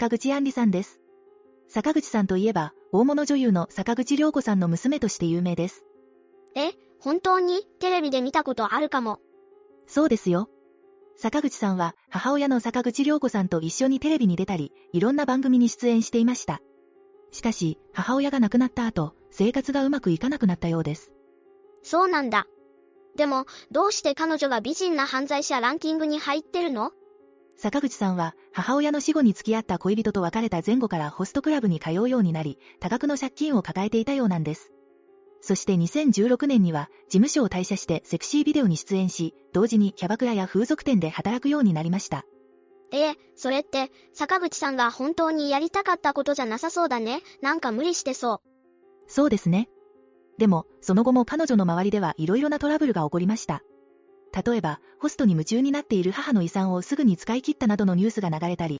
坂口杏里さんです。坂口さんといえば、大物女優の坂口良子さんの娘として有名です。え、本当に？テレビで見たことあるかも。そうですよ。坂口さんは母親の坂口良子さんと一緒にテレビに出たり、いろんな番組に出演していました。しかし、母親が亡くなった後、生活がうまくいかなくなったようです。そうなんだ。でも、どうして彼女が美人な犯罪者ランキングに入ってるの？坂口さんは、母親の死後に付き合った恋人と別れた前後からホストクラブに通うようになり、多額の借金を抱えていたようなんです。そして2016年には、事務所を退社してセクシービデオに出演し、同時にキャバクラや風俗店で働くようになりました。ええ、それって、坂口さんが本当にやりたかったことじゃなさそうだね。なんか無理してそう。そうですね。でも、その後も彼女の周りでは色々なトラブルが起こりました。例えば、ホストに夢中になっている母の遺産をすぐに使い切ったなどのニュースが流れたり、